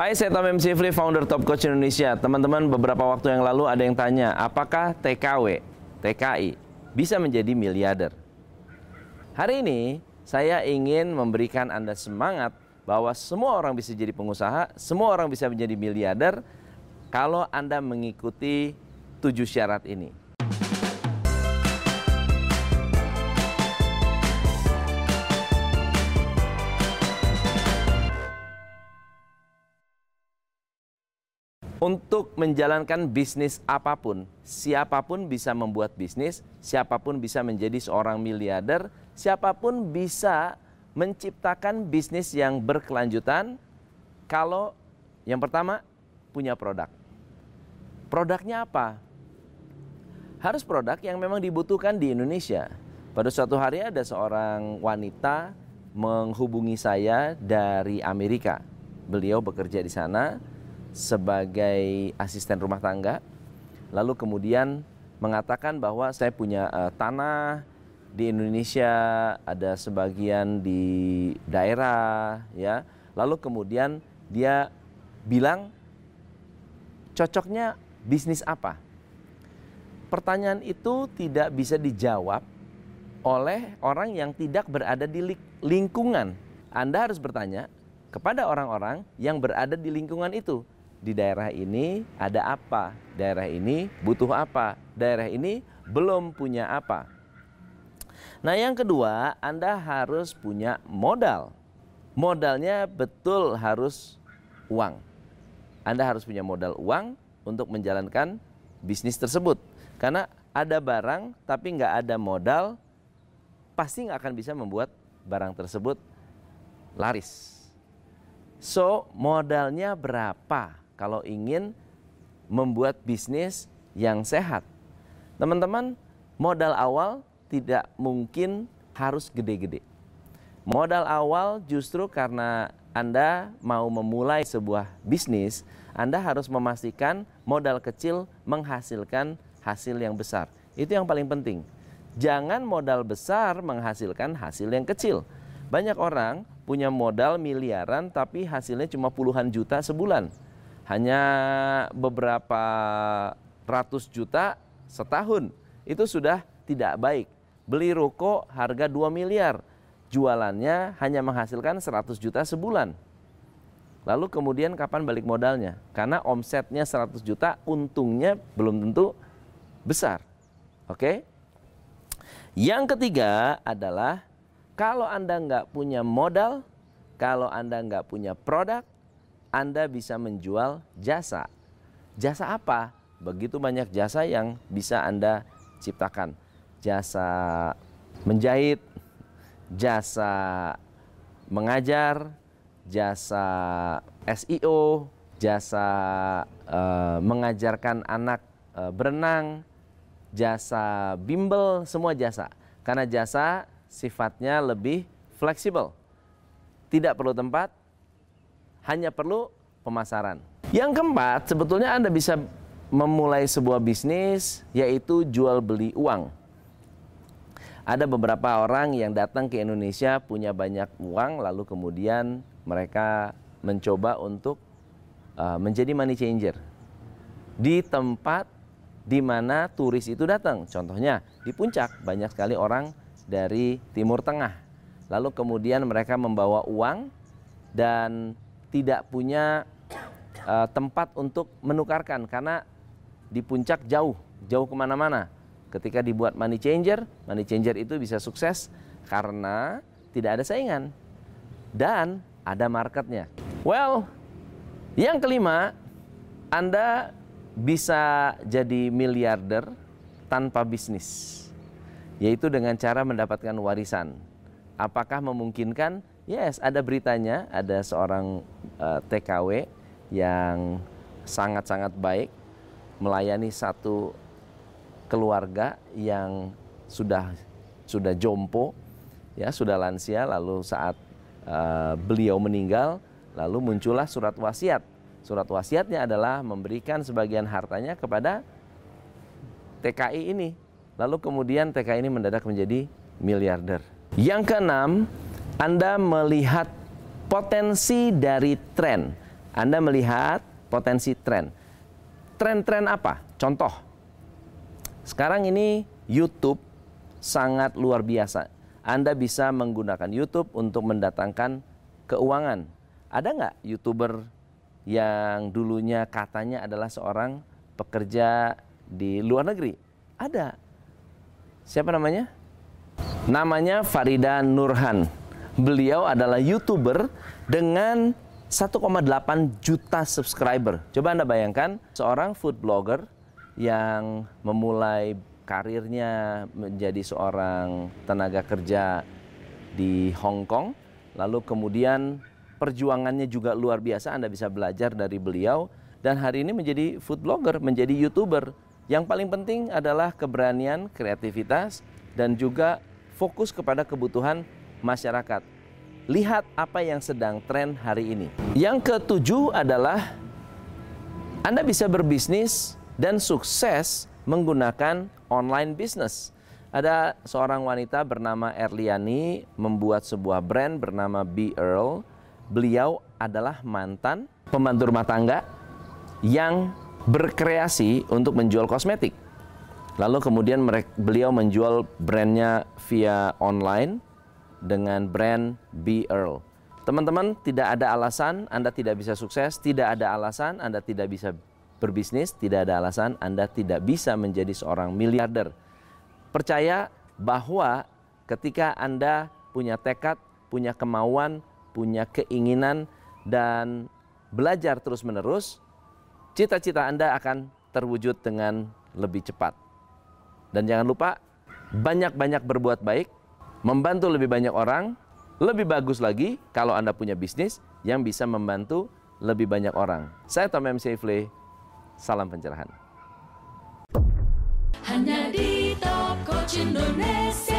Hai, saya Tom MC Free, founder Top Coach Indonesia. Teman-teman, beberapa waktu yang lalu ada yang tanya, apakah TKW, TKI bisa menjadi miliarder? Hari ini, saya ingin memberikan Anda semangat bahwa semua orang bisa jadi pengusaha, semua orang bisa menjadi miliarder kalau Anda mengikuti tujuh syarat ini. Untuk menjalankan bisnis apa pun, siapa pun bisa membuat bisnis, siapa pun bisa menjadi seorang miliarder, siapa pun bisa menciptakan bisnis yang berkelanjutan kalau yang pertama punya produk. Produknya apa? Harus produk yang memang dibutuhkan di Indonesia. Pada suatu hari ada seorang wanita menghubungi saya dari Amerika. Beliau bekerja di sana sebagai asisten rumah tangga, lalu kemudian mengatakan bahwa saya punya uh, tanah di Indonesia, ada sebagian di daerah, ya. Lalu kemudian dia bilang cocoknya bisnis apa? Pertanyaan itu tidak bisa dijawab oleh orang yang tidak berada di lingkungan. Anda harus bertanya kepada orang-orang yang berada di lingkungan itu di daerah ini ada apa, daerah ini butuh apa, daerah ini belum punya apa. Nah, yang kedua, Anda harus punya modal. Modalnya betul harus uang. Anda harus punya modal uang untuk menjalankan bisnis tersebut. Karena ada barang tapi nggak ada modal, pasti nggak akan bisa membuat barang tersebut laris. So, modalnya berapa? Kalau ingin membuat bisnis yang sehat. Teman-teman, modal awal tidak mungkin harus gede-gede. Modal awal justru karena Anda mau memulai sebuah bisnis, Anda harus memastikan modal kecil menghasilkan hasil yang besar. Itu yang paling penting. Jangan modal besar menghasilkan hasil yang kecil. Banyak orang punya modal miliaran tapi hasilnya cuma puluhan juta sebulan hanya beberapa ratus juta setahun itu sudah tidak baik. Beli ruko harga 2 miliar, jualannya hanya menghasilkan 100 juta sebulan. Lalu kemudian kapan balik modalnya? Karena omsetnya 100 juta, untungnya belum tentu besar. Oke? Yang ketiga adalah kalau Anda nggak punya modal, kalau Anda nggak punya produk, anda bisa menjual jasa. Jasa apa? Begitu banyak jasa yang bisa Anda ciptakan. Jasa menjahit, jasa mengajar, jasa SEO, jasa uh, mengajarkan anak uh, berenang, jasa bimbel, semua jasa. Karena jasa sifatnya lebih fleksibel. Tidak perlu tempat, hanya perlu pemasaran. Yang keempat, sebetulnya Anda bisa memulai sebuah bisnis yaitu jual beli uang. Ada beberapa orang yang datang ke Indonesia punya banyak uang lalu kemudian mereka mencoba untuk uh, menjadi money changer di tempat di mana turis itu datang. Contohnya di puncak banyak sekali orang dari Timur Tengah. Lalu kemudian mereka membawa uang dan tidak punya uh, tempat untuk menukarkan karena di puncak jauh, jauh ke mana-mana. Ketika dibuat money changer, money changer itu bisa sukses karena tidak ada saingan dan ada marketnya. Well, yang kelima, Anda bisa jadi miliarder tanpa bisnis, yaitu dengan cara mendapatkan warisan. Apakah memungkinkan? Yes, ada beritanya, ada seorang uh, eh, TKW yang sangat-sangat baik melayani satu keluarga yang sudah sudah jompo, ya sudah lansia, lalu saat uh, beliau meninggal, lalu muncullah surat wasiat. Surat wasiatnya adalah memberikan sebagian hartanya kepada TKI ini. Lalu kemudian TKI ini mendadak menjadi miliarder. Yang keenam, anda melihat potensi dari tren. Anda melihat potensi tren. Tren-tren apa? Contoh, sekarang ini YouTube sangat luar biasa. Anda bisa menggunakan YouTube untuk mendatangkan keuangan. Ada nggak YouTuber yang dulunya katanya adalah seorang pekerja di luar negeri? Ada. Siapa namanya? Namanya Farida Nurhan. Beliau adalah YouTuber dengan 1,8 juta subscriber. Coba Anda bayangkan seorang food blogger yang memulai karirnya menjadi seorang tenaga kerja di Hong Kong, lalu kemudian perjuangannya juga luar biasa. Anda bisa belajar dari beliau dan hari ini menjadi food blogger, menjadi YouTuber. Yang paling penting adalah keberanian, kreativitas dan juga fokus kepada kebutuhan masyarakat lihat apa yang sedang tren hari ini. Yang ketujuh adalah Anda bisa berbisnis dan sukses menggunakan online business. Ada seorang wanita bernama Erliani membuat sebuah brand bernama Be Earl. Beliau adalah mantan pembantu rumah tangga yang berkreasi untuk menjual kosmetik. Lalu kemudian beliau menjual brandnya via online dengan brand Be Earl. Teman-teman, tidak ada alasan Anda tidak bisa sukses, tidak ada alasan Anda tidak bisa berbisnis, tidak ada alasan Anda tidak bisa menjadi seorang miliarder. Percaya bahwa ketika Anda punya tekad, punya kemauan, punya keinginan, dan belajar terus-menerus, cita-cita Anda akan terwujud dengan lebih cepat. Dan jangan lupa, banyak-banyak berbuat baik, membantu lebih banyak orang, lebih bagus lagi kalau Anda punya bisnis yang bisa membantu lebih banyak orang. Saya Tom M. Safely, salam pencerahan. Hanya di Top Coach Indonesia.